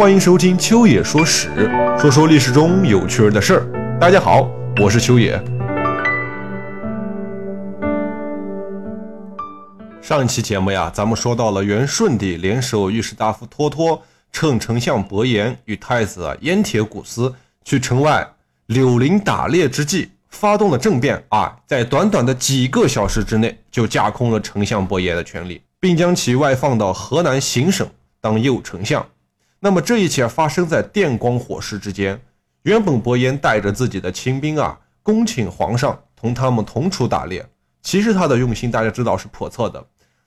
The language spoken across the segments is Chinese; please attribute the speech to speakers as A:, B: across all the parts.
A: 欢迎收听秋野说史，说说历史中有趣儿的事儿。大家好，我是秋野。上一期节目呀，咱们说到了元顺帝联手御史大夫脱脱，趁丞相伯颜与太子燕铁古斯去城外柳林打猎之际，发动了政变啊，在短短的几个小时之内，就架空了丞相伯颜的权力，并将其外放到河南行省当右丞相。那么这一切发生在电光火石之间。原本伯颜带着自己的亲兵啊，恭请皇上同他们同处打猎。其实他的用心大家知道是叵测的。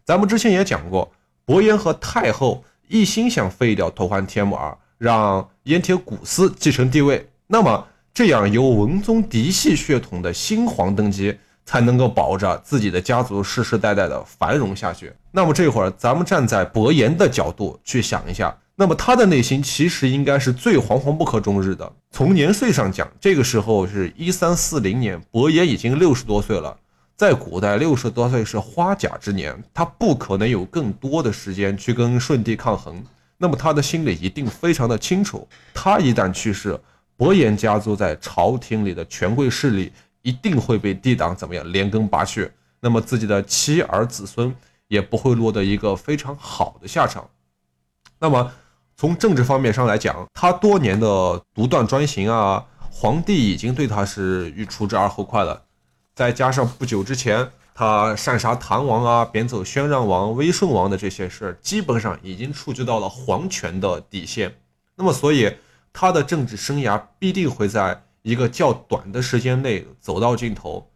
A: 咱们之前也讲过，伯颜和太后一心想废掉托欢帖木儿，让燕铁古斯继承帝位。那么这样由文宗嫡系血统的新皇登基，才能够保着自己的家族世世代代的繁荣下去。那么这会儿咱们站在伯颜的角度去想一下。那么他的内心其实应该是最惶惶不可终日的。从年岁上讲，这个时候是一三四零年，伯颜已经六十多岁了。在古代，六十多岁是花甲之年，他不可能有更多的时间去跟舜帝抗衡。那么他的心里一定非常的清楚，他一旦去世，伯颜家族在朝廷里的权贵势力一定会被帝党怎么样连根拔去，那么自己的妻儿子孙也不会落得一个非常好的下场。那么。从政治方面上来讲，他多年的独断专行啊，皇帝已经对他是欲除之而后快了。再加上不久之前他擅杀唐王啊，贬走宣让王、威顺王的这些事，基本上已经触及到了皇权的底线。那么，所以他的政治生涯必定会在一个较短的时间内走到尽头。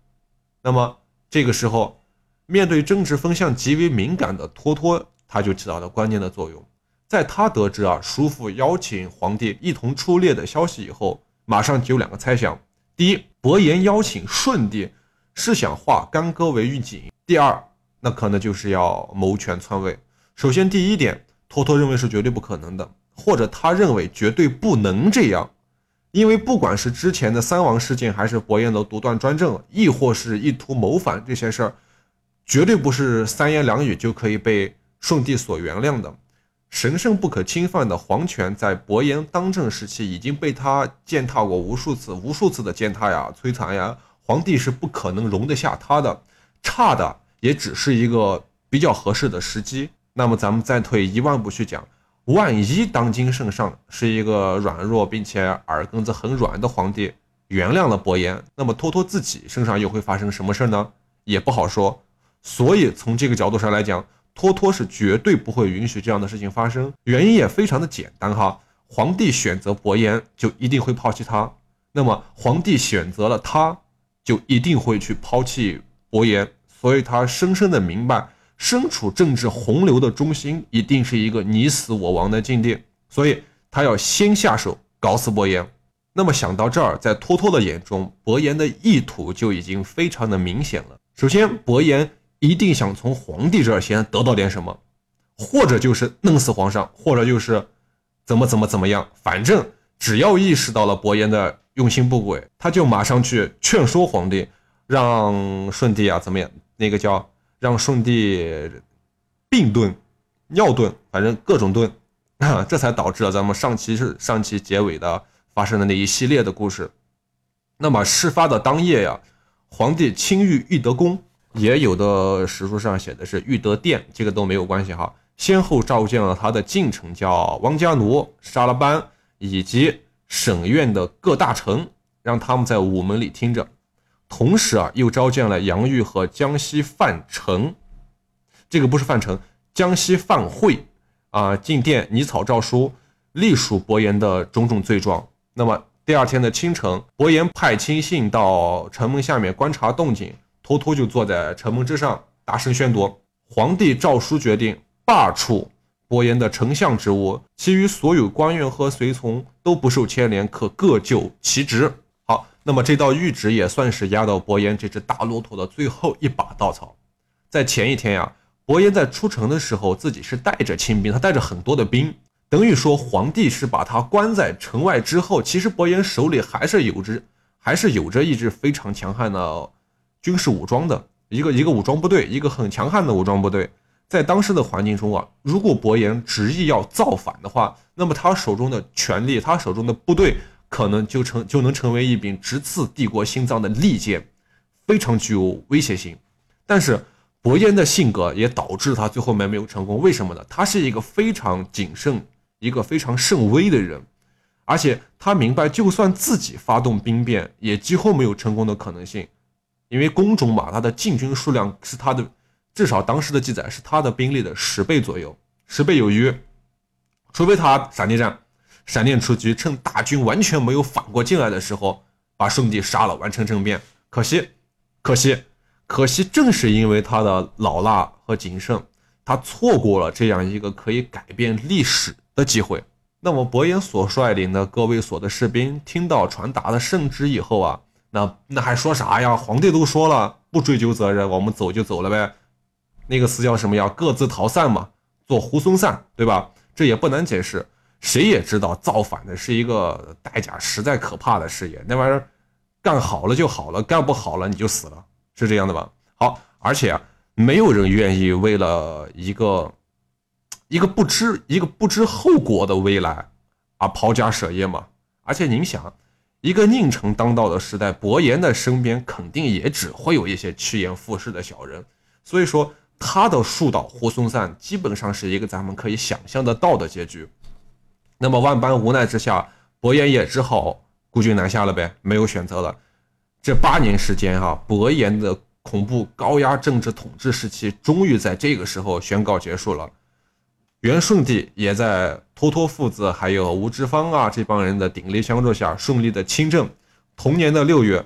A: 那么，这个时候，面对政治风向极为敏感的托托，他就起到了关键的作用。在他得知啊叔父邀请皇帝一同出猎的消息以后，马上就有两个猜想：第一，伯颜邀请舜帝是想化干戈为玉锦；第二，那可能就是要谋权篡位。首先，第一点，托托认为是绝对不可能的，或者他认为绝对不能这样，因为不管是之前的三王事件，还是伯颜的独断专政，亦或是意图谋反这些事儿，绝对不是三言两语就可以被舜帝所原谅的。神圣不可侵犯的皇权，在伯颜当政时期已经被他践踏过无数次，无数次的践踏呀、摧残呀，皇帝是不可能容得下他的。差的也只是一个比较合适的时机。那么咱们再退一万步去讲，万一当今圣上是一个软弱并且耳根子很软的皇帝，原谅了伯颜，那么托托自己身上又会发生什么事呢？也不好说。所以从这个角度上来讲。托托是绝对不会允许这样的事情发生，原因也非常的简单哈。皇帝选择伯颜，就一定会抛弃他；那么皇帝选择了他，就一定会去抛弃伯颜。所以他深深的明白，身处政治洪流的中心，一定是一个你死我亡的境地。所以他要先下手搞死伯颜。那么想到这儿，在托托的眼中，伯颜的意图就已经非常的明显了。首先，伯颜。一定想从皇帝这儿先得到点什么，或者就是弄死皇上，或者就是怎么怎么怎么样，反正只要意识到了伯颜的用心不轨，他就马上去劝说皇帝，让舜帝啊怎么样？那个叫让舜帝病遁、尿遁，反正各种遁，这才导致了咱们上期是上期结尾的发生的那一系列的故事。那么事发的当夜呀，皇帝亲御玉德宫。也有的史书上写的是玉德殿，这个都没有关系哈。先后召见了他的近臣，叫汪家奴、沙拉班，以及省院的各大臣，让他们在午门里听着。同时啊，又召见了杨玉和江西范成，这个不是范成，江西范会啊，进殿拟草诏书，隶属伯颜的种种罪状。那么第二天的清晨，伯颜派亲信到城门下面观察动静。偷偷就坐在城门之上，大声宣读：皇帝诏书决定罢黜伯颜的丞相职务，其余所有官员和随从都不受牵连，可各就其职。好，那么这道谕旨也算是压倒伯颜这只大骆驼的最后一把稻草。在前一天呀，伯颜在出城的时候，自己是带着亲兵，他带着很多的兵，等于说皇帝是把他关在城外之后，其实伯颜手里还是有着，还是有着一支非常强悍的。军事武装的一个一个武装部队，一个很强悍的武装部队，在当时的环境中啊，如果伯颜执意要造反的话，那么他手中的权力，他手中的部队，可能就成就能成为一柄直刺帝国心脏的利剑，非常具有威胁性。但是伯颜的性格也导致他最后面没有成功。为什么呢？他是一个非常谨慎、一个非常慎微的人，而且他明白，就算自己发动兵变，也几乎没有成功的可能性，因为宫中嘛，他的禁军数量是他的。至少当时的记载是他的兵力的十倍左右，十倍有余。除非他闪电战，闪电出局，趁大军完全没有反过劲来的时候，把顺帝杀了，完成政变。可惜，可惜，可惜，正是因为他的老辣和谨慎，他错过了这样一个可以改变历史的机会。那么，伯颜所率领的各位所的士兵听到传达的圣旨以后啊，那那还说啥呀？皇帝都说了，不追究责任，我们走就走了呗。那个词叫什么呀？各自逃散嘛，做胡松散，对吧？这也不难解释，谁也知道造反的是一个代价实在可怕的事业，那玩意儿干好了就好了，干不好了你就死了，是这样的吧？好，而且啊，没有人愿意为了一个一个不知一个不知后果的未来而抛家舍业嘛。而且您想，一个宁城当道的时代，伯颜的身边肯定也只会有一些趋炎附势的小人，所以说。他的树倒猢狲散，基本上是一个咱们可以想象得到的结局。那么万般无奈之下，伯颜也只好孤军南下了呗，没有选择了。这八年时间哈，伯颜的恐怖高压政治统治时期，终于在这个时候宣告结束了。元顺帝也在托托父子还有吴志芳啊这帮人的鼎力相助下，顺利的亲政。同年的六月，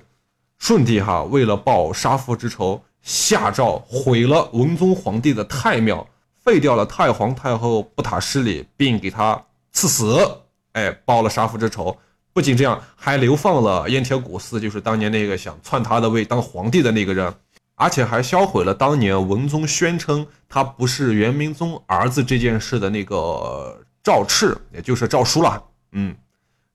A: 顺帝哈为了报杀父之仇。下诏毁了文宗皇帝的太庙，废掉了太皇太后不塔失礼，并给他赐死。哎，报了杀父之仇。不仅这样，还流放了燕铁古寺，就是当年那个想篡他的位当皇帝的那个人，而且还销毁了当年文宗宣称他不是元明宗儿子这件事的那个诏敕，也就是诏书了。嗯，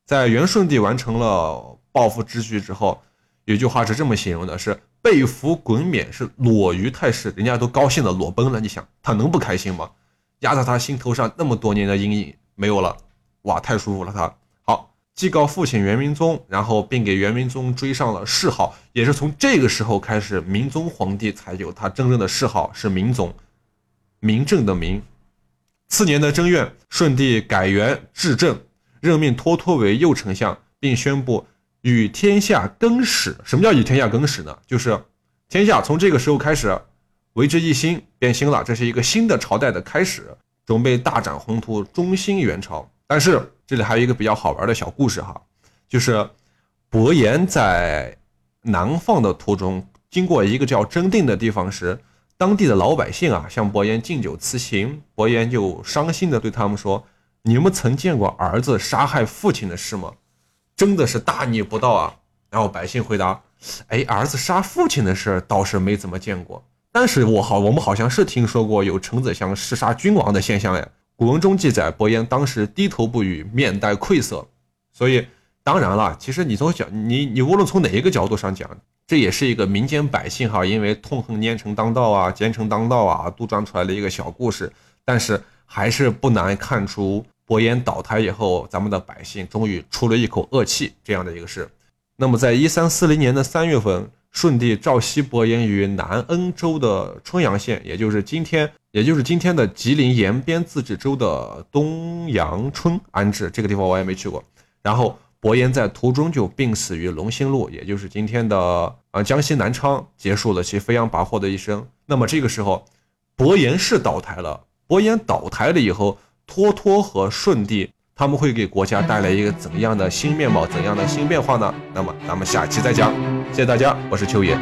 A: 在元顺帝完成了报复之举之后，有句话是这么形容的：是。被俘滚冕是裸于太师，人家都高兴的裸奔了。你想他能不开心吗？压在他心头上那么多年的阴影没有了，哇，太舒服了。他，祭告父亲元明宗，然后并给元明宗追上了谥号，也是从这个时候开始，明宗皇帝才有他真正的谥号是明宗，明正的明。次年的正月，顺帝改元至正，任命托托为右丞相，并宣布。与天下更始，什么叫与天下更始呢？就是天下从这个时候开始为之一新，变新了，这是一个新的朝代的开始，准备大展宏图，中兴元朝。但是这里还有一个比较好玩的小故事哈，就是伯颜在南放的途中，经过一个叫真定的地方时，当地的老百姓啊向伯颜敬酒辞行，伯颜就伤心的对他们说：“你们曾见过儿子杀害父亲的事吗？”真的是大逆不道啊！然后百姓回答：“哎，儿子杀父亲的事倒是没怎么见过，但是我好，我们好像是听说过有臣子像弑杀君王的现象呀。”古文中记载，伯颜当时低头不语，面带愧色。所以，当然了，其实你从小你你无论从哪一个角度上讲，这也是一个民间百姓哈，因为痛恨奸臣当道啊、奸臣当道啊，杜撰出来的一个小故事。但是，还是不难看出。伯颜倒台以后，咱们的百姓终于出了一口恶气，这样的一个事。那么，在一三四零年的三月份，顺帝召西伯颜于南恩州的春阳县，也就是今天，也就是今天的吉林延边自治州的东阳春安置。这个地方我也没去过。然后，伯颜在途中就病死于龙兴路，也就是今天的呃江西南昌，结束了其飞扬跋扈的一生。那么，这个时候，伯颜是倒台了。伯颜倒台了以后。托托和舜帝，他们会给国家带来一个怎样的新面貌、怎样的新变化呢？那么咱们下期再讲。谢谢大家，我是秋野。